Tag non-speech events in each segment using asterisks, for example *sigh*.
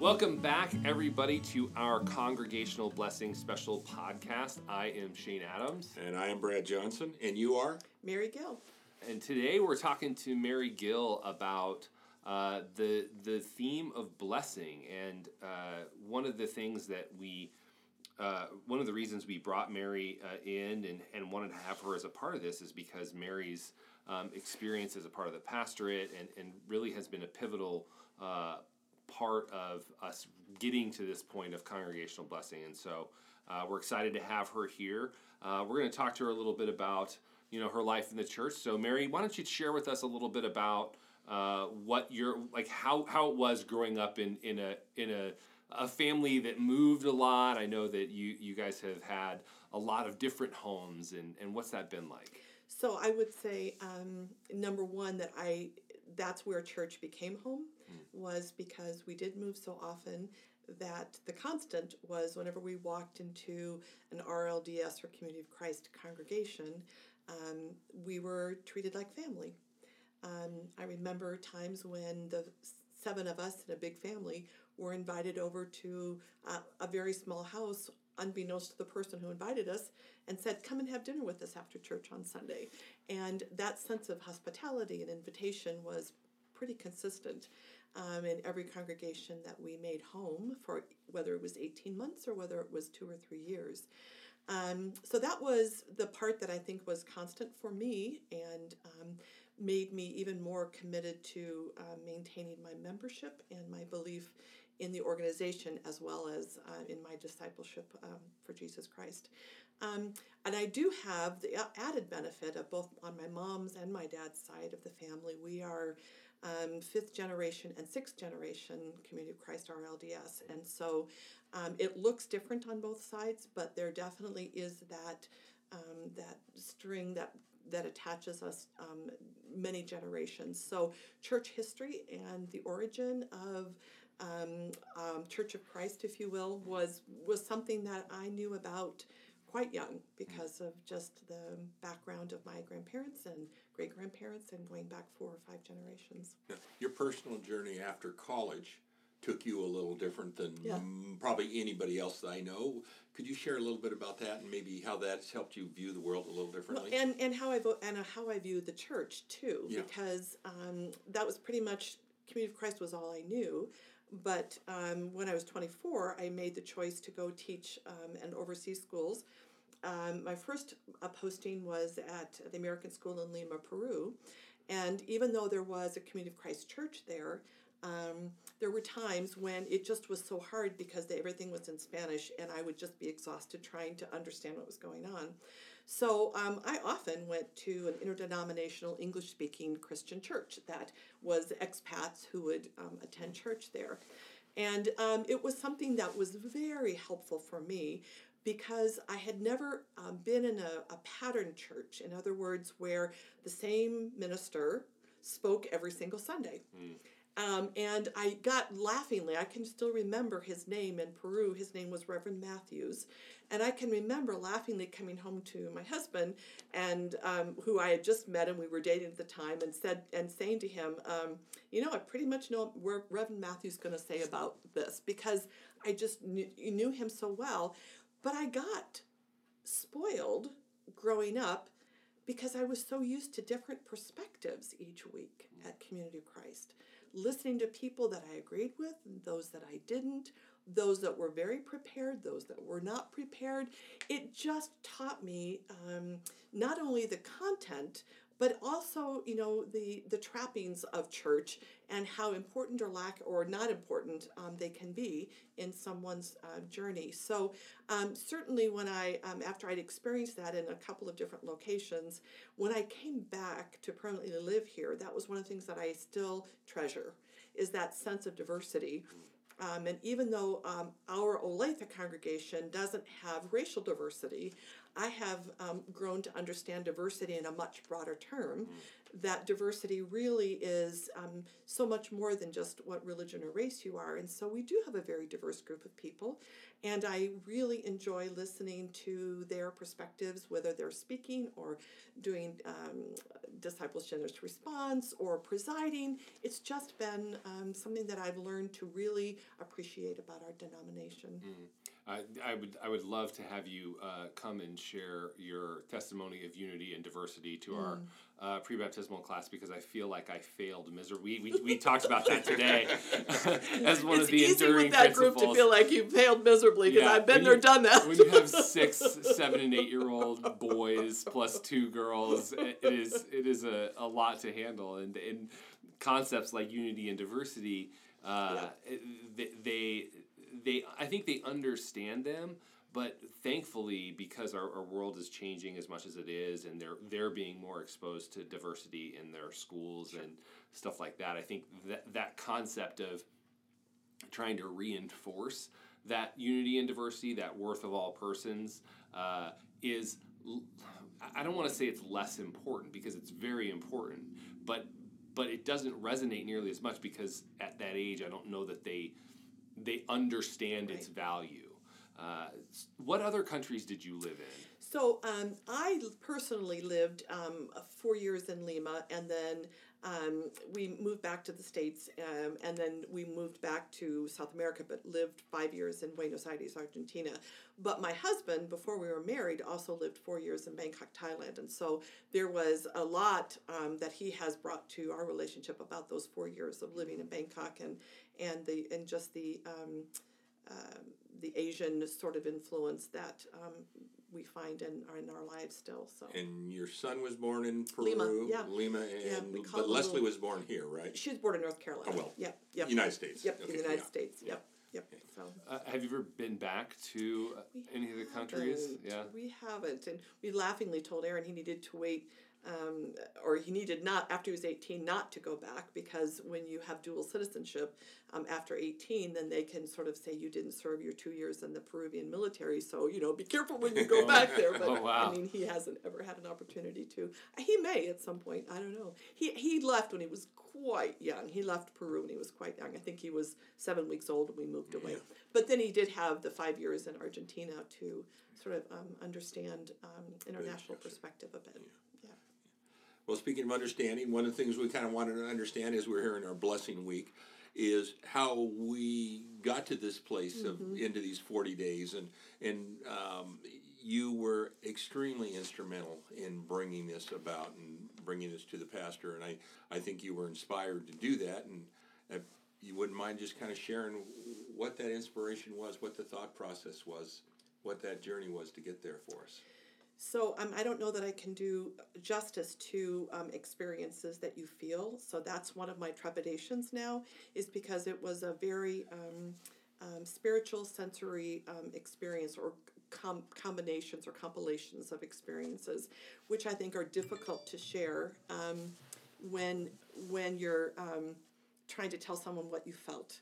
Welcome back, everybody, to our Congregational Blessing Special Podcast. I am Shane Adams. And I am Brad Johnson. And you are? Mary Gill. And today we're talking to Mary Gill about uh, the, the theme of blessing. And uh, one of the things that we, uh, one of the reasons we brought Mary uh, in and, and wanted to have her as a part of this is because Mary's um, experience as a part of the pastorate and, and really has been a pivotal uh, part of us getting to this point of congregational blessing. And so uh, we're excited to have her here. Uh, we're going to talk to her a little bit about you know her life in the church. So Mary, why don't you share with us a little bit about uh, what your like how how it was growing up in in a in a a family that moved a lot. I know that you you guys have had a lot of different homes, and and what's that been like? So I would say um, number one that I that's where church became home was because we did move so often that the constant was whenever we walked into an RLDS or Community of Christ congregation, um, we were treated like family. Um, I remember times when the seven of us in a big family were invited over to uh, a very small house unbeknownst to the person who invited us and said come and have dinner with us after church on sunday and that sense of hospitality and invitation was pretty consistent um, in every congregation that we made home for whether it was 18 months or whether it was two or three years. Um, so that was the part that I think was constant for me and um, made me even more committed to uh, maintaining my membership and my belief in the organization as well as uh, in my discipleship um, for Jesus Christ. Um, and I do have the added benefit of both on my mom's and my dad's side of the family. We are um, fifth generation and sixth generation Community of Christ RLDS. And so um, it looks different on both sides, but there definitely is that um, that string that that attaches us um, many generations. So church history and the origin of um, um, Church of Christ, if you will, was was something that I knew about quite young because of just the background of my grandparents and great grandparents and going back four or five generations. Yeah. Your personal journey after college took you a little different than Yeah. mm, probably anybody else that I know. Could you share a little bit about that and maybe how that's helped you view the world a little Well, differently? and and how I vo- and how I view the church too, Yeah. because um, that was pretty much Community of Christ was all I knew. But um, when I was twenty four, I made the choice to go teach um, and oversee schools. Um, my first uh, posting was at the American School in Lima, Peru, and even though there was a Community of Christ church there, um, there were times when it just was so hard because everything was in Spanish and I would just be exhausted trying to understand what was going on. So um, I often went to an interdenominational English speaking Christian church that was expats who would um, attend church there. And um, it was something that was very helpful for me because I had never um, been in a, a pattern church. In other words, where the same minister spoke every single Sunday. Um, and I got laughingly, I can still remember his name in Peru. His name was Reverend Matthews. And I can remember laughingly coming home to my husband, and um, who I had just met and we were dating at the time, and said and saying to him, um, "You know, I pretty much know where Reverend Matthews going to say about this because I just knew, knew him so well." But I got spoiled growing up because I was so used to different perspectives each week at Community of Christ, listening to people that I agreed with and those that I didn't, those that were very prepared, those that were not prepared. It just taught me um, not only the content, but also you know the the trappings of church and how important or lack or not important um, they can be in someone's uh, journey. So um, certainly when I um, after I'd experienced that in a couple of different locations, when I came back to permanently live here, that was one of the things that I still treasure is that sense of diversity. Um, and even though um, our Olathe congregation doesn't have racial diversity, I have um, grown to understand diversity in a much broader term that diversity really is um, so much more than just what religion or race you are. And so we do have a very diverse group of people. And I really enjoy listening to their perspectives, whether they're speaking or doing um, disciples generous response or presiding. It's just been um, something that I've learned to really appreciate about our denomination. Mm. I, I would I would love to have you uh, come and share your testimony of unity and diversity to our Mm. uh, pre-baptismal class because I feel like I failed miserably. We, we, we talked about that today *laughs* as one it's of the easy enduring with that principles. group to feel like you failed miserably because Yeah, I've been when there, you- done that. when you have *laughs* six, seven, and eight year old boys plus two girls, it is it is a, a lot to handle, and and concepts like unity and diversity, uh, they, they they I think they understand them. But thankfully, because our, our world is changing as much as it is, and they're they're being more exposed to diversity in their schools and stuff like that, I think that that concept of trying to reinforce that unity and diversity, that worth of all persons, uh, is i don't want to say it's less important because it's very important, but but it doesn't resonate nearly as much because at that age I don't know that they they understand its value. Uh, what other countries did you live in? So um, I personally lived um, four years in Lima, and then um, we moved back to the states, um, and then we moved back to South America, but lived five years in Buenos Aires, Argentina. But my husband, before we were married, also lived four years in Bangkok, Thailand, and so there was a lot um, that he has brought to our relationship about those four years of living in Bangkok and and the and just the. Um, the Asian sort of influence that um, we find in our, in our lives still. So And your son was born in Peru, Lima, yeah. Lima, and we call but Leslie little- was born here, right? she was born in North Carolina. Oh, well. Yep. Yep. United States. Yep. in Okay, the United yeah. States. Yep. Yep. So. Uh, have you ever been back to uh, any of the countries? Yeah. We haven't. And we laughingly told Aaron he needed to wait, um, or he needed not, after he was 18, not to go back because when you have dual citizenship um, after 18, then they can sort of say you didn't serve your two years in the Peruvian military. So, you know, be careful when you go *laughs* back there. But Oh, wow. I mean, he hasn't ever had an opportunity to. He may at some point. I don't know. He, he left when he was quite young. He left Peru when he was quite young. I think he was seven weeks old when we moved away. Yeah. But then he did have the five years in Argentina to sort of um, understand um, international perspective a bit. Yeah. Well, speaking of understanding, one of the things we kind of wanted to understand as we're here in our blessing week is how we got to this place of into these 40 days. And and um, you were extremely instrumental in bringing this about and bringing this to the pastor. And I, I think you were inspired to do that. And if you wouldn't mind just kind of sharing what that inspiration was what the thought process was what that journey was to get there for us So um, I don't know that I can do justice to um, experiences that you feel. So that's one of my trepidations now, is because it was a very um, um, spiritual, sensory um, experience or com- combinations or compilations of experiences, which I think are difficult to share um, when when you're trying to tell someone what you felt.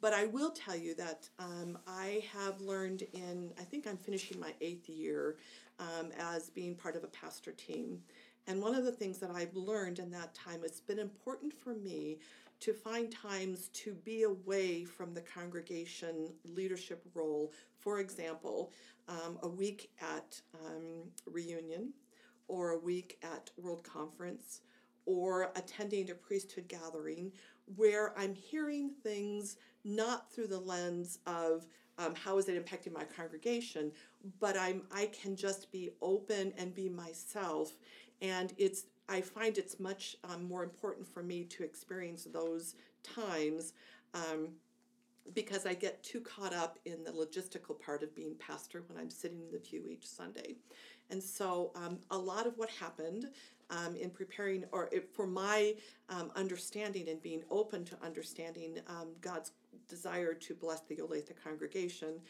But I will tell you that um, I have learned in, I think I'm finishing my eighth year um, as being part of a pastor team. And one of the things that I've learned in that time, it's been important for me to find times to be away from the congregation leadership role. For example, um, a week at um, reunion, or a week at World Conference, or attending a priesthood gathering where I'm hearing things not through the lens of um, how is it impacting my congregation, but I'm I can just be open and be myself, and it's I find it's much um, more important for me to experience those times. Um, because I get too caught up in the logistical part of being pastor when I'm sitting in the pew each Sunday. And so um, a lot of what happened um, in preparing, or it, for my um, understanding and being open to understanding um, God's desire to bless the Olathe congregation,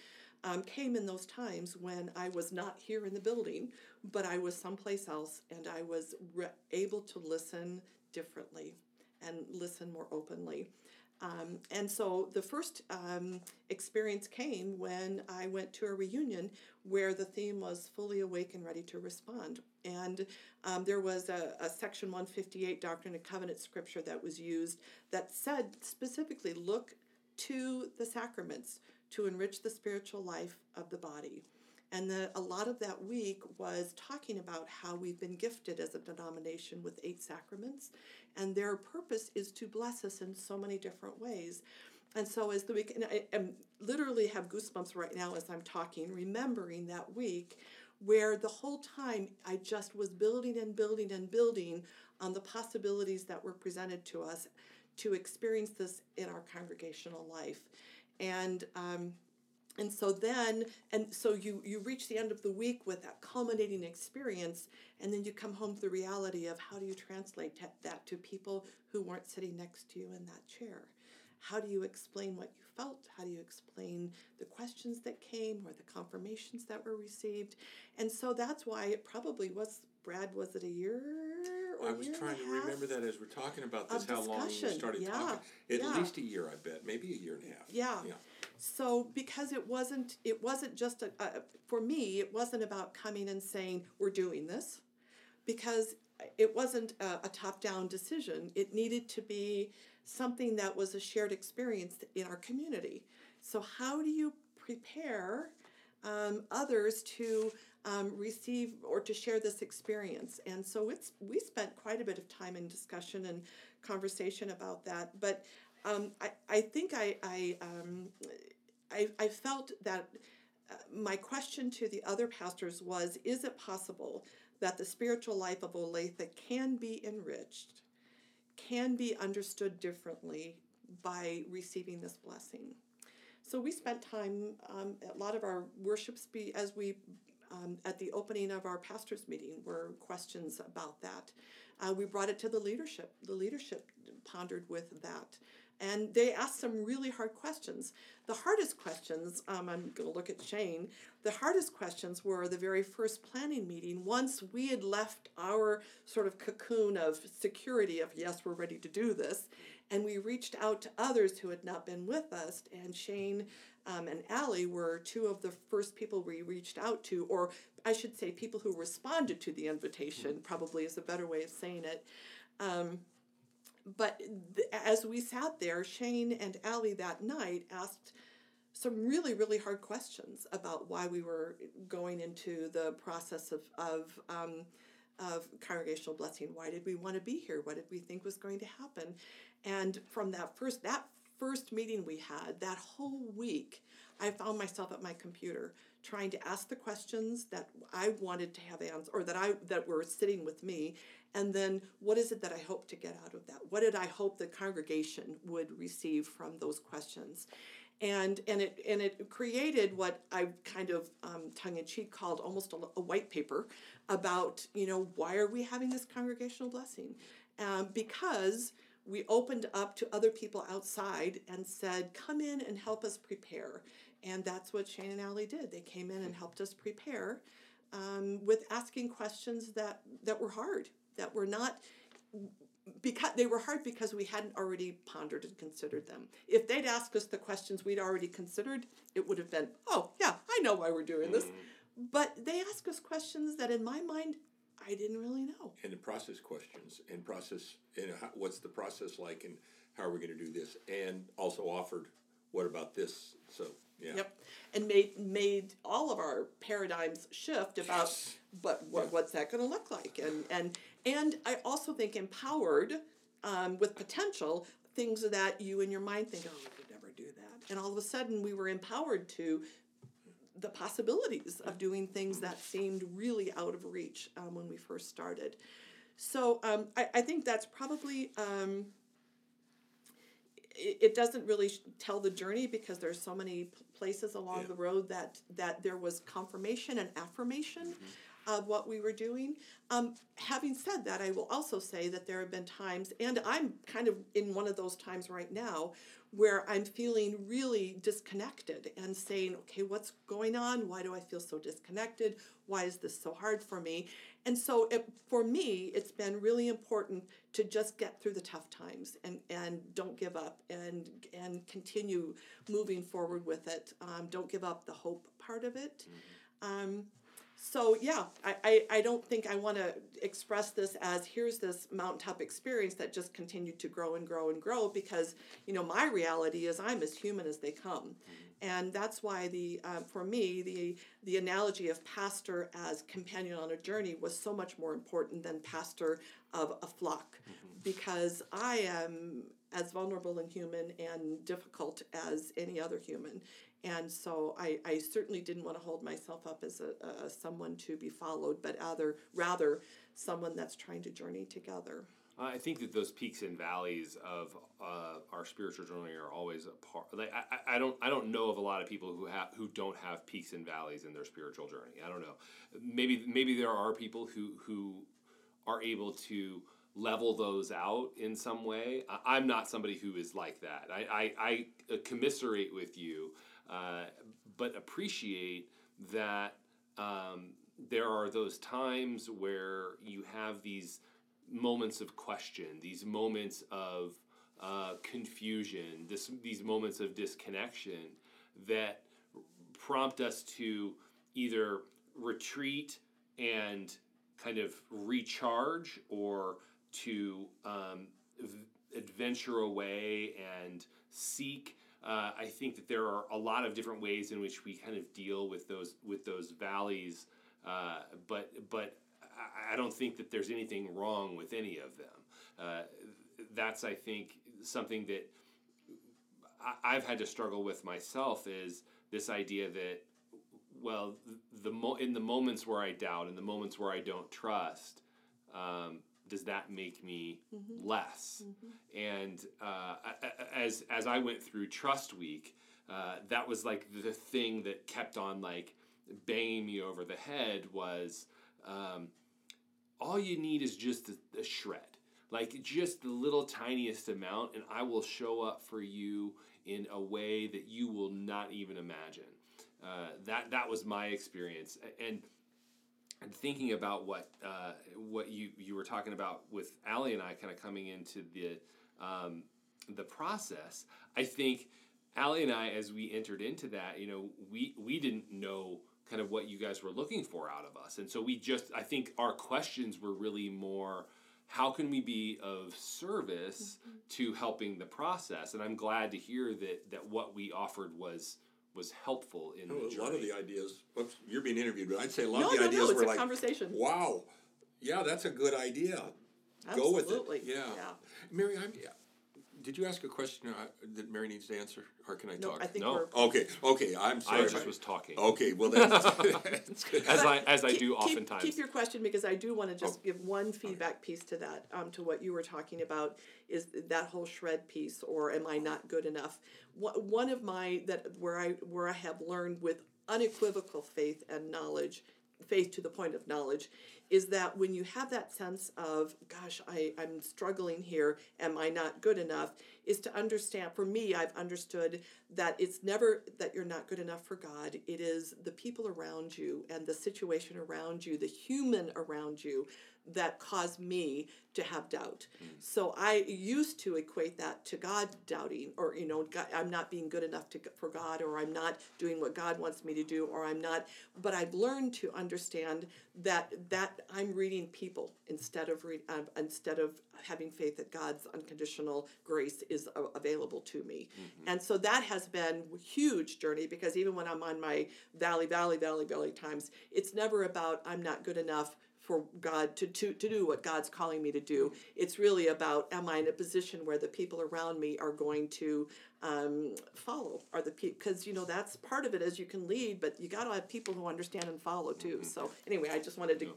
um, came in those times when I was not here in the building, but I was someplace else and I was re- able to listen differently and listen more openly. Um, and so the first um, experience came when I went to a reunion where the theme was fully awake and ready to respond. And um, there was a, a section 158 Doctrine and Covenant scripture that was used that said specifically look to the sacraments to enrich the spiritual life of the body. And the, a lot of that week was talking about how we've been gifted as a denomination with eight sacraments, and their purpose is to bless us in so many different ways. And so, as the week, and I am literally have goosebumps right now as I'm talking, remembering that week where the whole time I just was building and building and building on the possibilities that were presented to us to experience this in our congregational life. And um, and so then and so you you reach the end of the week with that culminating experience and then you come home to the reality of how do you translate that to people who weren't sitting next to you in that chair? How do you explain what you felt? How do you explain the questions that came or the confirmations that were received? And so that's why it probably was brad was it a year I was trying to remember that as we're talking about this, how long we started yeah. talking. At yeah. least a year, I bet, maybe a year and a half. Yeah. Yeah. So because it wasn't it wasn't just a, a for me it wasn't about coming and saying we're doing this because it wasn't a, a top down decision. It needed to be something that was a shared experience in our community. So how do you prepare um, others to um, receive or to share this experience? And so it's we spent quite a bit of time in discussion and conversation about that. But um, I, I think I, I, um, I, I felt that uh, my question to the other pastors was Is it possible that the spiritual life of Olathe can be enriched, can be understood differently by receiving this blessing? So we spent time, um, a lot of our worships be, as we um, at the opening of our pastors meeting were questions about that. Uh, we brought it to the leadership. The leadership pondered with that. And they asked some really hard questions. The hardest questions, um, I'm going to look at Shane, the hardest questions were the very first planning meeting. Once we had left our sort of cocoon of security of, yes, we're ready to do this, and we reached out to others who had not been with us, and Shane um, and Allie were two of the first people we reached out to, or I should say, people who responded to the invitation, probably is a better way of saying it. Um, but th- as we sat there, Shane and Allie that night asked some really, really hard questions about why we were going into the process of, of, um, of congregational blessing. Why did we want to be here? What did we think was going to happen? And from that first that first meeting we had, that whole week, I found myself at my computer trying to ask the questions that I wanted to have answers or that I that were sitting with me and then what is it that I hope to get out of that? What did I hope the congregation would receive from those questions? And and it and it created what I kind of um, tongue in cheek called almost a, a, white paper about you know why are we having this congregational blessing? Um, because we opened up to other people outside and said, come in and help us prepare. And that's what Shane and Allie did. They came in and helped us prepare um, with asking questions that, that were hard, that were not because they were hard because we hadn't already pondered and considered them. If they'd asked us the questions we'd already considered, it would have been, oh yeah, I know why we're doing this. Mm-hmm. But they ask us questions that in my mind I didn't really know. And the process questions and process and how, what's the process like and how are we going to do this? And also offered, what about this? So yeah. Yep, and made made all of our paradigms shift about, yes. but what, yeah. what's that going to look like? And and and I also think empowered um, with potential things that you in your mind think, oh, we could never do that, and all of a sudden we were empowered to the possibilities of doing things that seemed really out of reach um, when we first started. So um, I, I think that's probably um, it, it, doesn't really tell the journey because there's so many places along yeah. the road that that there was confirmation and affirmation. Mm-hmm. Of what we were doing. Um, having said that, I will also say that there have been times, and I'm kind of in one of those times right now, where I'm feeling really disconnected and saying, okay, what's going on? Why do I feel so disconnected? Why is this so hard for me? And so it, for me, it's been really important to just get through the tough times and, and don't give up and and continue moving forward with it. Um, don't give up the hope part of it. Um, so yeah, I, I, I don't think I want to express this as here's this mountaintop experience that just continued to grow and grow and grow because you know my reality is I'm as human as they come, and that's why the uh, for me the the analogy of pastor as companion on a journey was so much more important than pastor of a flock, because I am as vulnerable and human and difficult as any other human. And so I, I certainly didn't want to hold myself up as a, a someone to be followed, but rather rather someone that's trying to journey together. I think that those peaks and valleys of uh, our spiritual journey are always a part. Like I, I don't I don't know of a lot of people who have who don't have peaks and valleys in their spiritual journey. I don't know. Maybe maybe there are people who who are able to level those out in some way. I, I'm not somebody who is like that. I I, I commiserate with you, uh, but appreciate that um, there are those times where you have these moments of question, these moments of uh, confusion, this, these moments of disconnection that prompt us to either retreat and kind of recharge or to um, v- adventure away and seek. Uh, I think that there are a lot of different ways in which we kind of deal with those with those valleys, uh, but but I, don't think that there's anything wrong with any of them. Uh, that's I think something that I, I've had to struggle with myself is this idea that well the mo- in the moments where I doubt in the moments where I don't trust um, does that make me less? And uh, as as I went through trust week uh, that was like the thing that kept on like banging me over the head was um, all you need is just a, a shred like just the little tiniest amount and i will show up for you in a way that you will not even imagine. Uh, that that was my experience. And and thinking about what uh, what you you were talking about with Allie and I kind of coming into the um, the process, I think Allie and I, as we entered into that, you know, we we didn't know kind of what you guys were looking for out of us, and so we just I think our questions were really more. How can we be of service to helping the process? And I'm glad to hear that that what we offered was was helpful in Oh, the a lot of the ideas. Oops, you're being interviewed, but I'd say a lot No, of the no, ideas no, it's were a like, conversation. "Wow, yeah, that's a good idea. Go with it." Yeah. Yeah. Mary, I'm, yeah. Did you ask a question uh, that Mary needs to answer, or can I No, talk? I think No. we're Okay, okay. I'm sorry. I sorry. just if was talking. Okay, well that's, *laughs* that's good. as I as I keep, do keep- oftentimes. Keep, your question because I do want to just Oh. give one feedback piece to that, um, to what you were talking about, is that whole shred piece, or am I not good enough? One one of my that where I where I have learned with unequivocal faith and knowledge, faith to the point of knowledge, is that when you have that sense of, gosh, I, I'm struggling here, am I not good enough, is to understand, for me, I've understood that it's never that you're not good enough for God. It is the people around you and the situation around you, the human around you, that cause me to have doubt. So I used to equate that to God doubting, or you know, God, I'm not being good enough to for God, or I'm not doing what God wants me to do, or I'm not. But I've learned to understand that that I'm reading people instead of read, uh, instead of having faith that God's unconditional grace is a- available to me. And so that has been a huge journey because even when I'm on my valley, valley, valley, valley times, it's never about I'm not good enough for God to, to, to do what God's calling me to do. It's really about am I in a position where the people around me are going to um, follow? Are the people because you know that's part of it as you can lead, but you got to have people who understand and follow too. So anyway, I just wanted to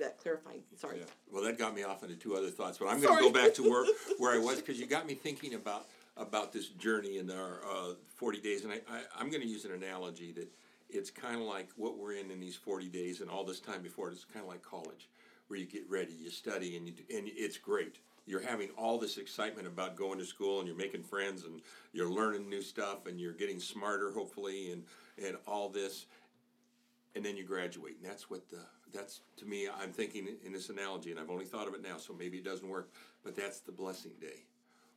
that clarifying. Sorry. Yeah. Well, that got me off into two other thoughts, but I'm going to go back to where *laughs* where I was because you got me thinking about about this journey in our uh, 40 days, and I, I I'm going to use an analogy that it's kind of like what we're in in these 40 days and all this time before it. It's kind of like college, where you get ready, you study, and you do, and it's great. You're having all this excitement about going to school, and you're making friends, and you're learning new stuff, and you're getting smarter, hopefully, and and all this, and then you graduate, and that's what the that's to me. I'm thinking in this analogy, and I've only thought of it now, so maybe it doesn't work, but that's the blessing day.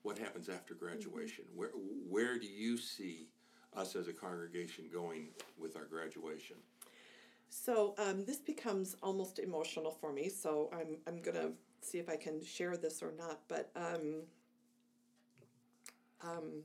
What happens after mm-hmm. graduation? Where where do you see us as a congregation going with our graduation? So um, this becomes almost emotional for me. So I'm I'm gonna see if I can share this or not. But um, um,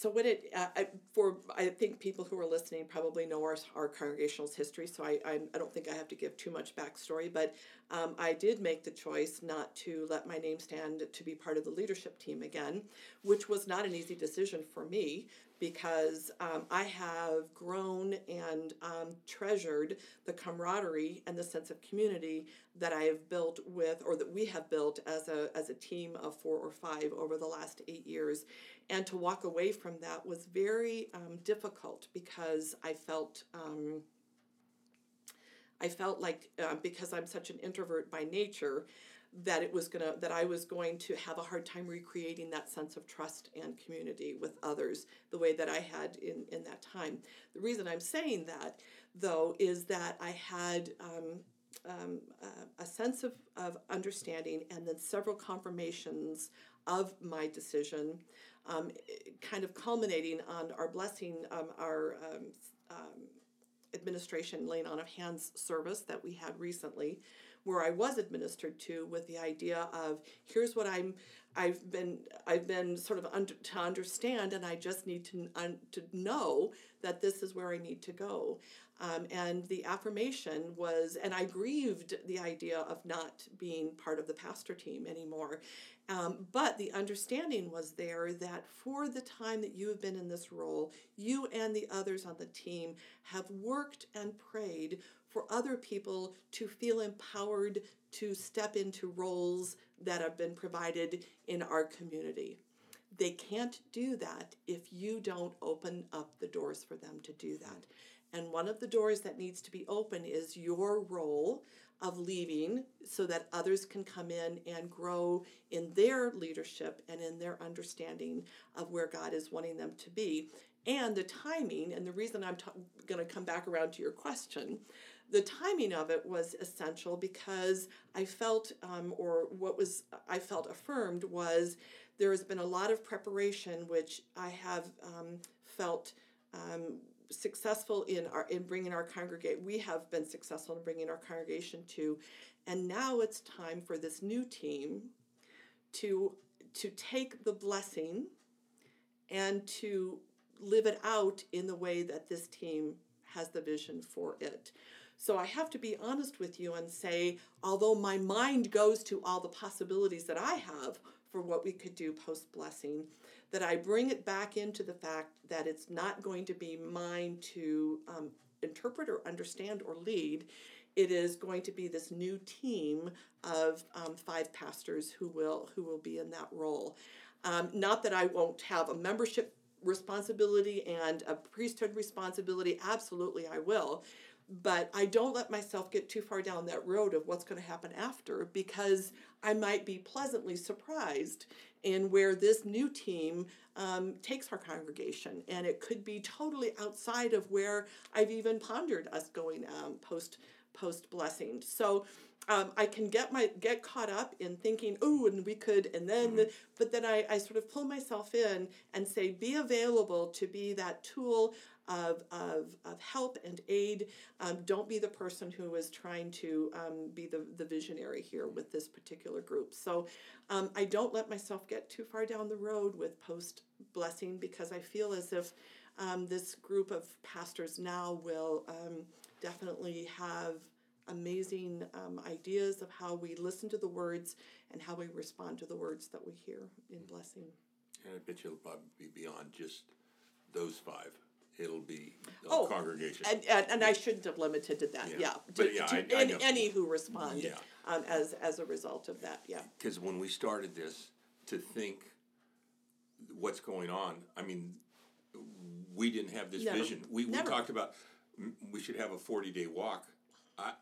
so when it uh, I, for I think people who are listening probably know our, our congregational's history, so I, I, I don't think I have to give too much backstory. But um, I did make the choice not to let my name stand to be part of the leadership team again, which was not an easy decision for me because um, I have grown and um, treasured the camaraderie and the sense of community that I have built with, or that we have built as a, as a team of four or five over the last eight years. And to walk away from that was very um, difficult because I felt. Um, I felt like uh, because I'm such an introvert by nature, that it was gonna that I was going to have a hard time recreating that sense of trust and community with others the way that I had in in that time. The reason I'm saying that though is that I had um, um, uh, a sense of, of understanding and then several confirmations of my decision, um, kind of culminating on our blessing, um, our um, um, administration laying on of hands service that we had recently where I was administered to with the idea of here's what I'm I've been I've been sort of under, to understand and I just need to un, to know that this is where I need to go. Um, and the affirmation was, and I grieved the idea of not being part of the pastor team anymore. Um, but the understanding was there that for the time that you have been in this role, you and the others on the team have worked and prayed for other people to feel empowered to step into roles that have been provided in our community. They can't do that if you don't open up the doors for them to do that. And one of the doors that needs to be open is your role of leaving so that others can come in and grow in their leadership and in their understanding of where God is wanting them to be. And the timing, and the reason I'm ta- going to come back around to your question, the timing of it was essential because I felt, um, or what was I felt affirmed was there has been a lot of preparation, which I have um, felt um, successful in our in bringing our congregate. We have been successful in bringing our congregation to, and now it's time for this new team to to take the blessing and to live it out in the way that this team has the vision for it. So I have to be honest with you and say, although my mind goes to all the possibilities that I have for what we could do post blessing, that I bring it back into the fact that it's not going to be mine to um, interpret or understand or lead. It is going to be this new team of um, five pastors who will who will be in that role. Um, not that I won't have a membership responsibility and a priesthood responsibility. Absolutely, I will but I don't let myself get too far down that road of what's going to happen after because I might be pleasantly surprised in where this new team um, takes our congregation. And it could be totally outside of where I've even pondered us going um, post post blessing. So um, I can get my get caught up in thinking, oh, and we could, and then, mm-hmm. but then I, I sort of pull myself in and say, be available to be that tool of, of, of help and aid. Um, don't be the person who is trying to um, be the, the visionary here with this particular group. So um, I don't let myself get too far down the road with post blessing because I feel as if um, this group of pastors now will um, definitely have amazing um, ideas of how we listen to the words and how we respond to the words that we hear in blessing. And I bet you'll probably be beyond just those five it'll be a oh, congregation. And, and, and I shouldn't have limited to that. Yeah, yeah. but to, yeah, to I, any, any, who respond. Yeah. Um, as as a result of that. Yeah. Because when we started this, to think what's going on, I mean, we didn't have this Never. vision. We, we talked about we should have a 40 day walk. I,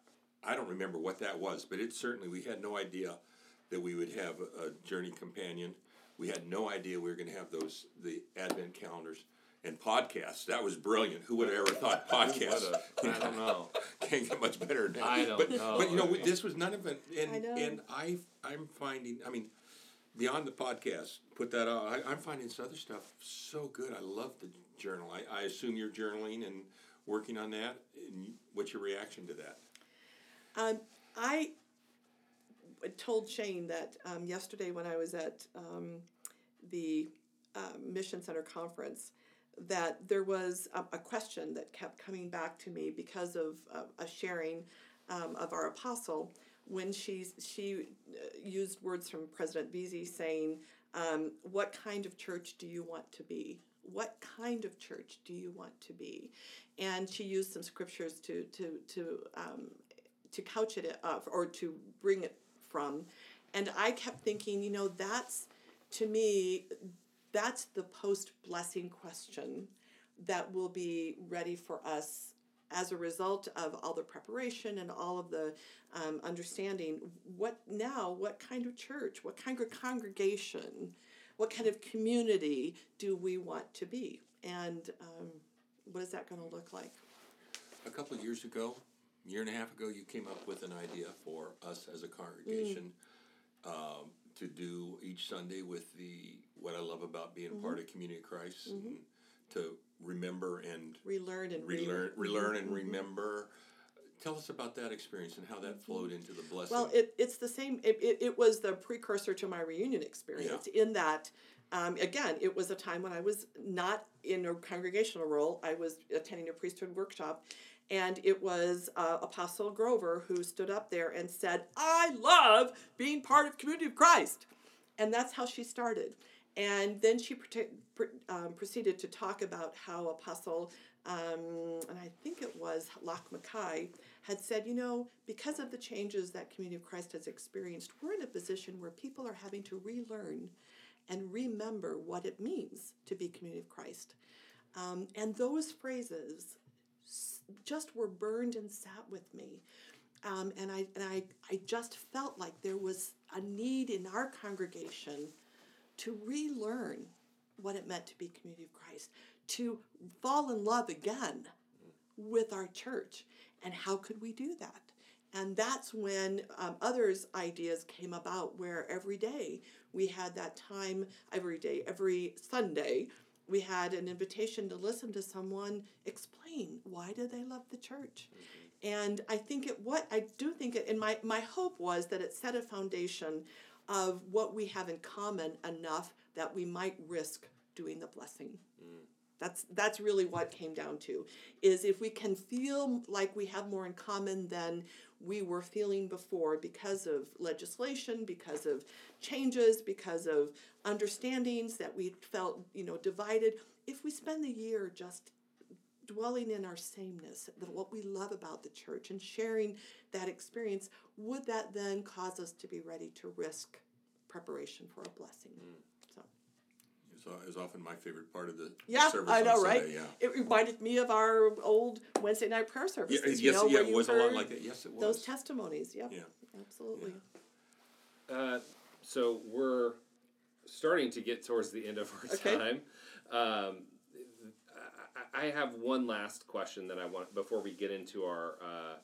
I don't remember what that was, but it certainly, we had no idea that we would have a, a journey companion. We had no idea we were going to have those, the advent calendars and podcasts. That was brilliant. Who would have ever thought podcasts? I don't know. *laughs* Can't get much better than that. I don't but, know. But you know, I this was none of it. And I know. and I I'm finding. I mean, beyond the podcast, put that out. I, I'm finding this other stuff so good. I love the journal. I, I assume you're journaling and working on that. And what's your reaction to that? Um, I w- told Shane that um, yesterday when I was at um, the um, Mission Center conference that there was a, a question that kept coming back to me because of uh, a sharing um, of our apostle when she she uh, used words from President Veazey saying, um, "What kind of church do you want to be? What kind of church do you want to be?" And she used some scriptures to to to um, to couch it up or to bring it from. And I kept thinking, you know, that's to me, that's the post blessing question that will be ready for us as a result of all the preparation and all of the um, understanding. What now? What kind of church? What kind of congregation? What kind of community do we want to be? And um, what is that going to look like? A couple of years ago, a year and a half ago, you came up with an idea for us as a congregation um, to do each Sunday with the what I love about being part of Community of Christ, and to remember and Relearn and relearn, relearn and Mhm. remember. Tell us about that experience and how that flowed into the blessing. Well, it, it's the same. It, it, it was the precursor to my reunion experience in that, um, again, it was a time when I was not in a congregational role. I was attending a priesthood workshop, and it was uh, Apostle Grover who stood up there and said, I love being part of Community of Christ. And that's how she started. And then she um, proceeded to talk about how Apostle, um, and I think it was Lach Mackay, had said, you know, because of the changes that Community of Christ has experienced, we're in a position where people are having to relearn and remember what it means to be Community of Christ. Um, and those phrases just were burned and sat with me. Um, and I and I, I just felt like there was a need in our congregation to relearn what it meant to be community of Christ, to fall in love again with our church. And how could we do that? And that's when um, others' ideas came about, where every day we had that time, every day, every Sunday, we had an invitation to listen to someone explain why do they love the church. And I think it what I do think it and my, my hope was that it set a foundation of what we have in common enough that we might risk doing the blessing. That's that's really what came down to is if we can feel like we have more in common than we were feeling before because of legislation, because of changes, because of understandings that we felt, you know, divided. If we spend the year just dwelling in our sameness, that what we love about the church and sharing that experience, would that then cause us to be ready to risk preparation for a blessing? So It's, uh, it's often my favorite part of the yeah, service I on know, right? Yeah. It reminded me of our old Wednesday night prayer service. Yeah, yes, you know, yeah, it was a lot like that. Yes, it was. Those testimonies, yep, Yeah. absolutely. Uh, so we're starting to get towards the end of our Okay. time. Um, I, I have one last question that I want before we get into our uh, our,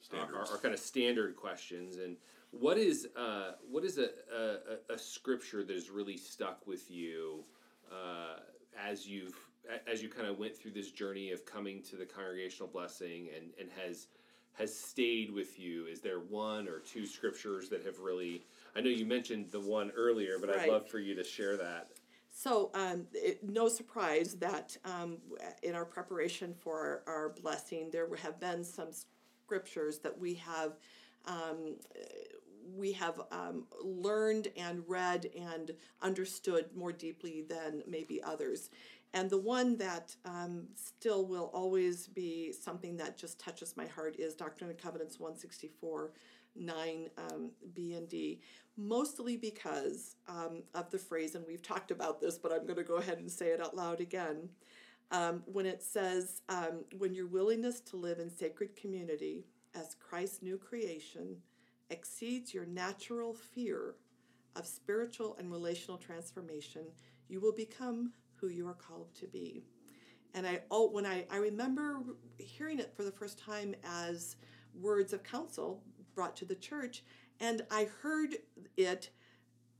Standards. our kind of standard questions. And what is uh, what is a, a, a scripture that has really stuck with you uh, as you've as you kind of went through this journey of coming to the congregational blessing and, and has has stayed with you? Is there one or two scriptures that have really? I know you mentioned the one earlier, but I'd love for you to share that. So, um, it, no surprise that um, in our preparation for our, our blessing, there have been some scriptures that we have um, we have um, learned and read and understood more deeply than maybe others. And the one that um, still will always be something that just touches my heart is Doctrine and Covenants 164 9 um, B and D, mostly because um, of the phrase, and we've talked about this, but I'm going to go ahead and say it out loud again. um, when it says, um, when your willingness to live in sacred community as Christ's new creation exceeds your natural fear of spiritual and relational transformation, you will become who you are called to be. And I oh, when I, I remember hearing it for the first time as words of counsel brought to the church, and I heard it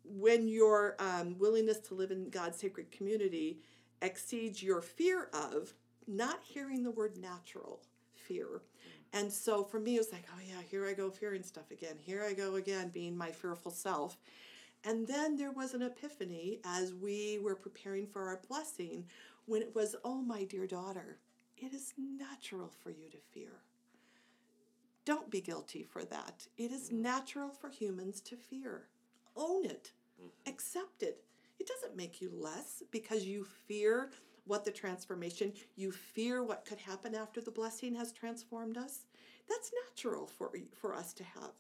when your um, willingness to live in God's sacred community exceeds your fear of, not hearing the word natural fear. And so for me, it was like, oh yeah, here I go fearing stuff again. Here I go again, being my fearful self. And then there was an epiphany as we were preparing for our blessing when it was, oh, my dear daughter, it is natural for you to fear. Don't be guilty for that. It is natural for humans to fear. Own it, accept it. It doesn't make you less because you fear what the transformation, you fear what could happen after the blessing has transformed us. That's natural for, for us to have.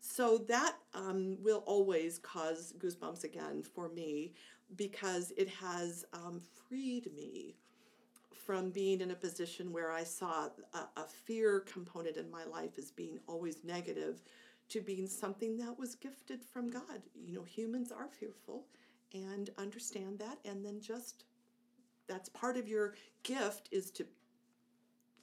So that um, will always cause goosebumps again for me because it has um, freed me from being in a position where I saw a, a, fear component in my life as being always negative to being something that was gifted from God. You know, humans are fearful and understand that and then just that's part of your gift is to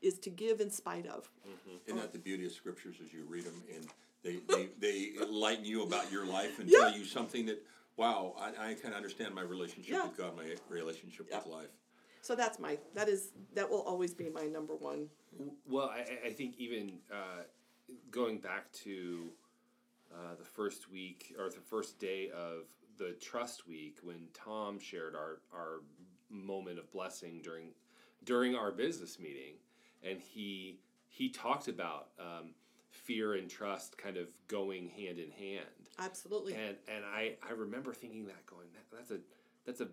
is to give in spite of. Mm-hmm. Isn't that the beauty of scriptures as you read them and they, *laughs* they, they enlighten you about your life and yeah. tell you something that, wow, I, I can understand my relationship yeah. with God, my relationship yeah. with life. So that's my, that is, that will always be my number one. Well, I, I think even uh, going back to uh, the first week or the first day of the trust week when Tom shared our, our moment of blessing during during our business meeting and he he talked about um, fear and trust kind of going hand in hand. Absolutely. And and I I remember thinking that going that, that's a that's a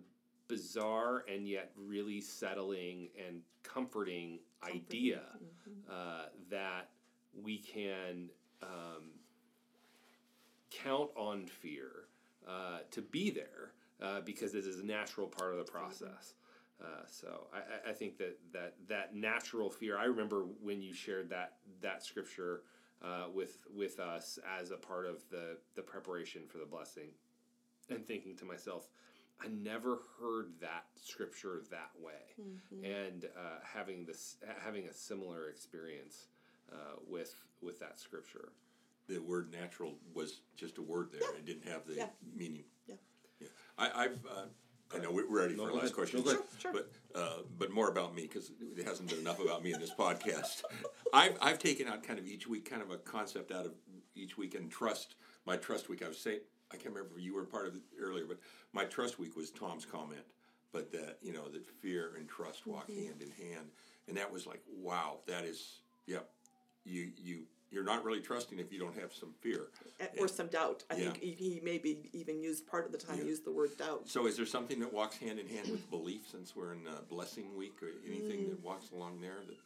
bizarre and yet really settling and comforting, comforting. idea mm-hmm. uh, that we can um, count on fear uh, to be there uh, because it is a natural part of the process. Uh, so I, I think that, that that natural fear. I remember when you shared that that scripture uh, with with us as a part of the the preparation for the blessing, and thinking to myself, I never heard that scripture that way, mm-hmm. and uh, having this having a similar experience uh, with with that scripture. The word "natural" was just a word there; yeah. it didn't have the yeah. meaning. Yeah, yeah. I, have uh, I know we're ready no, for our last question, sure, sure. but uh, but more about me because it hasn't been enough about me in this podcast. *laughs* I've I've taken out kind of each week, kind of a concept out of each week, and trust my trust week. I was saying I can't remember if you were part of it earlier, but my trust week was Tom's comment, but that you know that fear and trust walk mm-hmm. hand in hand, and that was like wow, that is yep, you you you're not really trusting if you don't have some fear or some doubt. I yeah. think he maybe even used part of the time yeah. used the word doubt. So, is there something that walks hand in hand with belief, since we're in blessing week, or anything mm. that walks along there that?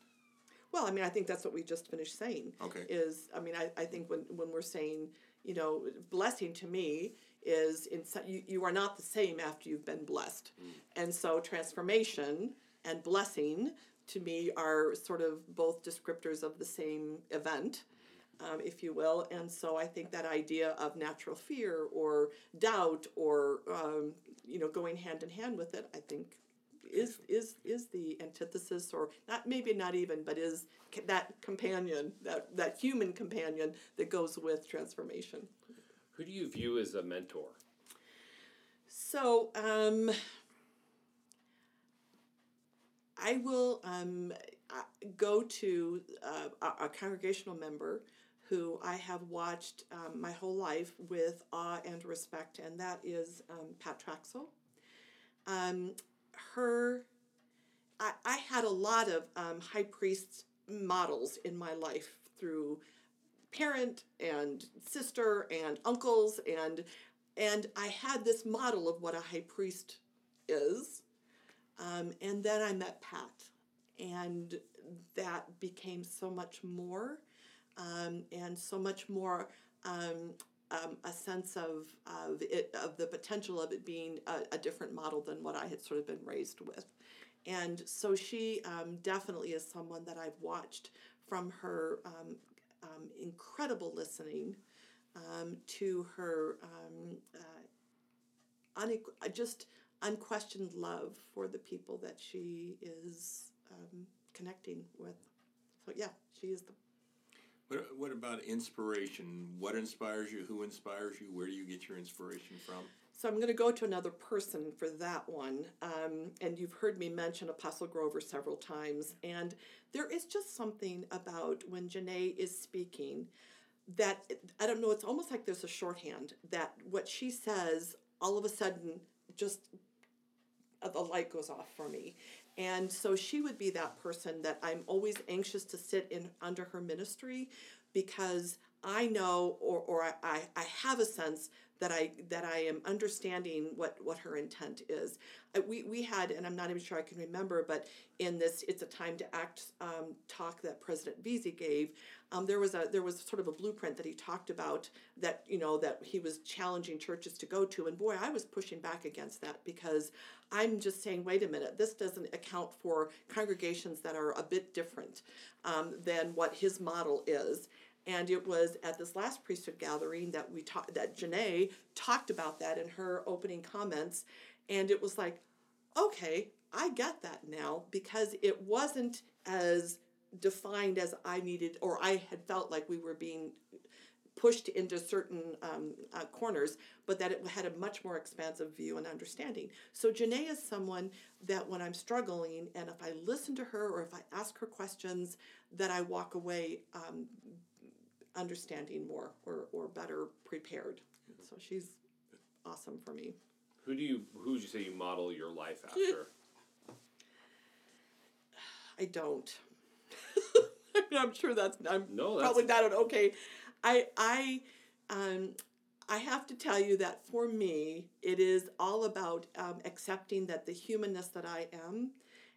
Well, I mean, I think that's what we just finished saying. Okay. Is I mean, I, I think when when we're saying you know blessing to me is in you, you are not the same after you've been blessed, mm. and so transformation and blessing to me are sort of both descriptors of the same event um, if you will. And so I think that idea of natural fear or doubt or um, you know going hand in hand with it, I think is is is the antithesis or not maybe not even but is that companion that that human companion that goes with transformation who do you view as a mentor so um, i will um, go to uh, a, a congregational member who I have watched um, my whole life with awe and respect, and that is um, Pat Traxel. Um, her, I, I had a lot of um, high priest models in my life through parent and sister and uncles and and I had this model of what a high priest is, um, and then I met Pat, and that became so much more um, and so much more um, um, a sense of, of it of the potential of it being a, a, different model than what I had sort of been raised with. And so she um, definitely is someone that I've watched from her um, um, incredible listening um, to her um, uh, just unquestioned love for the people that she is connecting with. So yeah, she is the. What, what about inspiration? What inspires you? Who inspires you? Where do you get your inspiration from? So I'm going to go to another person for that one. Um, and you've heard me mention Apostle Grover several times. And there is just something about when Janae is speaking that, I don't know, it's almost like there's a shorthand that what she says all of a sudden just the light goes off for me. And so she would be that person that I'm always anxious to sit in under her ministry because I know or, or I, I have a sense that I that I am understanding what what her intent is. We we had, and I'm not even sure I can remember, but in this "It's a Time to Act" um, talk that President Veazey gave, um, there was a there was sort of a blueprint that he talked about that you know that he was challenging churches to go to, and boy, I was pushing back against that because I'm just saying, wait a minute, this doesn't account for congregations that are a bit different um, than what his model is and it was at this last priesthood gathering that we talked that Janae talked about that in her opening comments. And it was like, okay, I get that now because it wasn't as defined as I needed or I had felt like we were being pushed into certain um, uh, corners, but that it had a much more expansive view and understanding. So Janae is someone that when I'm struggling, and if I listen to her or if I ask her questions, that I walk away um, understanding more or, or better prepared. So she's awesome for me. Who do you who would you say you model your life *laughs* after? I don't. *laughs* *laughs* I'm sure that's I'm No, that's- probably not an okay. I I um I have to tell you that for me, it is all about um, accepting that the humanness that I am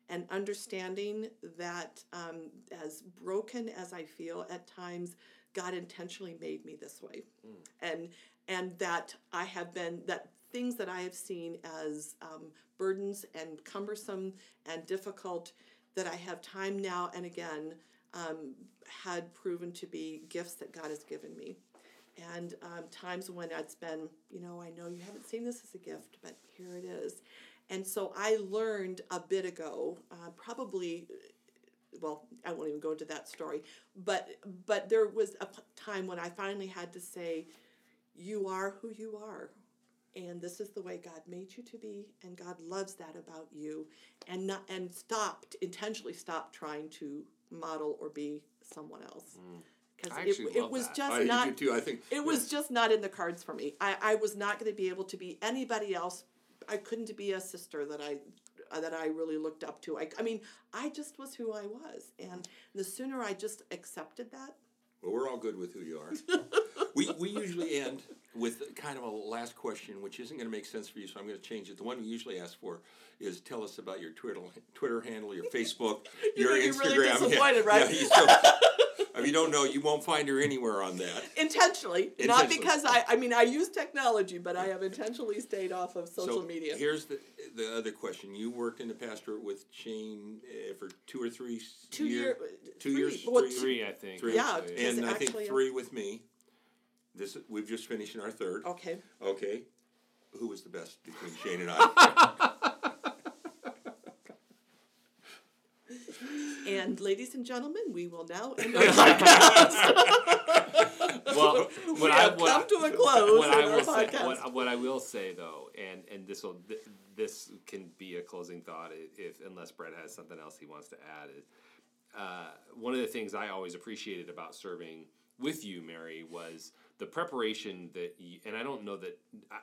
and understanding that um, as broken as I feel at times, God intentionally made me this way, mm. and and that I have been that things that I have seen as um, burdens and cumbersome and difficult that I have time now and again um, had proven to be gifts that God has given me. And um, times when it's been, you know, I know you haven't seen this as a gift, but here it is. And so I learned a bit ago, uh, probably well, I won't even go into that story, but but there was a time when I finally had to say, "You are who you are, and this is the way God made you to be, and God loves that about you," and not and stopped intentionally stopped trying to model or be someone else. Because mm. it, it was that. just I not. too. I think it was just not in the cards for me. I, I was not going to be able to be anybody else. I couldn't be a sister that I Uh, that I really looked up to. I, I mean, I just was who I was, and the sooner I just accepted that. Well, we're all good with who you are. *laughs* we we usually end with kind of a last question, which isn't going to make sense for you, so I'm going to change it. The one we usually ask for is tell us about your Twitter Twitter handle, your *laughs* Facebook, your Instagram. *laughs* Really disappointed, yeah, right? Yeah, so, if you don't know, you won't find her anywhere on that. Intentionally, intentionally. not because I. I mean, I use technology, but I have intentionally stayed off of social so media. Here's the the other question. You worked in the pastorate with Shane uh, for two or three two year, year, two three. years, well, three, three, I think. Three. Yeah, and I think three with me. This we've just finished in our third. Okay. Okay. Who was the best between Shane and I? *laughs* and ladies and gentlemen, we will now *laughs* end our podcast. well, *laughs* we what have come I, to a close what I will say, what, what, I will say though, and and this will this can be a closing thought if unless Brett has something else he wants to add. Is, uh, one of the things I always appreciated about serving with you, Mary, was the preparation that you, and I don't know that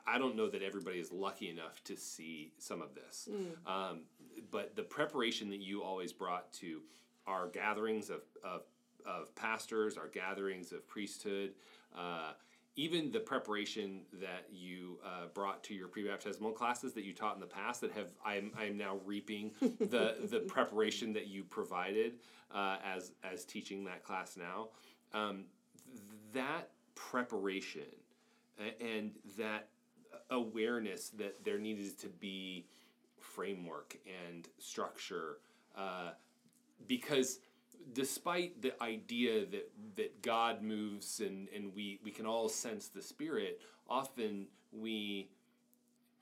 I don't know that everybody is lucky enough to see some of this, mm. um, but the preparation that you always brought to our gatherings of, of, of pastors, our gatherings of priesthood, uh, even the preparation that you uh, brought to your pre-baptismal classes that you taught in the past that have I'm, I'm now reaping *laughs* the the preparation that you provided uh, as as teaching that class now um, that preparation and that awareness that there needed to be framework and structure uh, because despite the idea that that God moves and and we we can all sense the spirit often we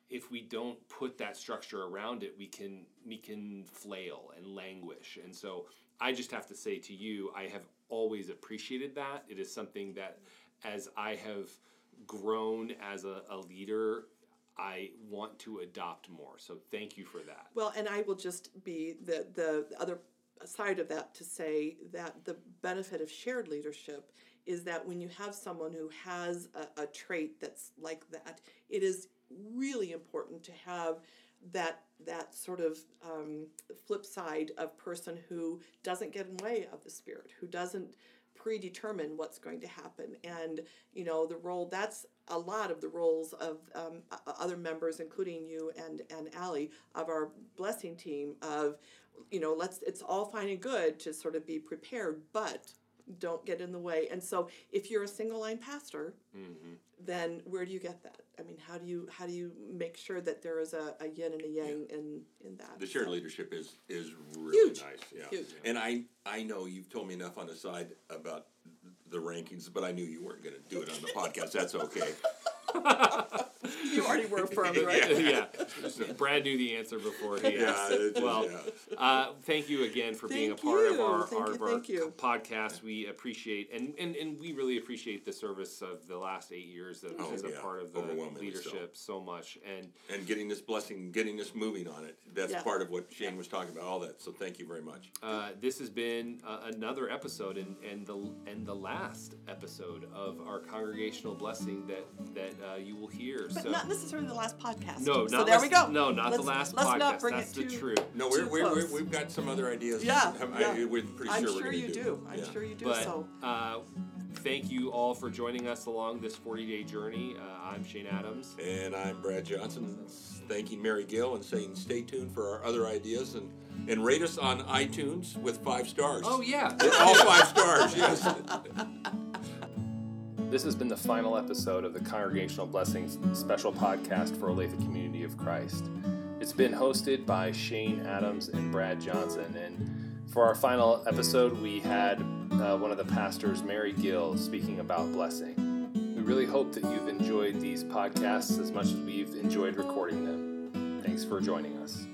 if we don't put that structure around it we can we can flail and languish. And so I just have to say to you I have always appreciated that. It is something that as I have grown as a, a leader I want to adopt more. So thank you for that. Well, and I will just be the the other side of that to say that the benefit of shared leadership is that when you have someone who has a, a trait that's like that, it is really important to have that that sort of um, flip side of person who doesn't get in way of the spirit, who doesn't predetermine what's going to happen, and you know the role that's a lot of the roles of um, other members, including you and and Allie, of our blessing team. Of you know, let's it's all fine and good to sort of be prepared, but don't get in the way. And so, if you're a single line pastor, mm-hmm. then where do you get that? I mean, how do you how do you make sure that there is a, a yin and a yang yeah. in in that? The shared so. leadership is is really Huge. nice. Yeah. Huge. And I I know you've told me enough on the side about the rankings, but I knew you weren't going to do it on the *laughs* podcast. That's okay. *laughs* you already were affirmed, right? *laughs* yeah. yeah. Brad knew the answer before he asked. Yeah, well, yeah. Uh, thank you again for thank being a part you. of our, our, you, our podcast. We appreciate and, and, and we really appreciate the service of the last eight years of, oh, as a part of the leadership so. so. much and and getting this blessing, getting this moving on it. That's part of what Shane was talking about. All that. So thank you very much. Uh, this has been uh, another episode and, and the and the last episode of our congregational blessing that that uh, you will hear. But so not necessarily the last podcast. No, not so there we go. No, not let's, the last let's podcast. Not bring That's it the truth. No, we're, we're, we have got some other ideas. Yeah, yeah. I, we're pretty I'm sure, sure you do. do. I'm yeah. sure you do. But, so. Uh, thank you all for joining us along this 40 day journey. Uh, I'm Shane Adams. And I'm Brad Johnson. Thanking Mary Gill and saying stay tuned for our other ideas and, and rate us on iTunes with five stars. Oh, yeah. All five stars, yes. *laughs* This has been the final episode of the Congregational Blessings special podcast for Olathe Community of Christ. It's been hosted by Shane Adams and Brad Johnson. And for our final episode, we had uh, one of the pastors, Mary Gill, speaking about blessing. We really hope that you've enjoyed these podcasts as much as we've enjoyed recording them. Thanks for joining us.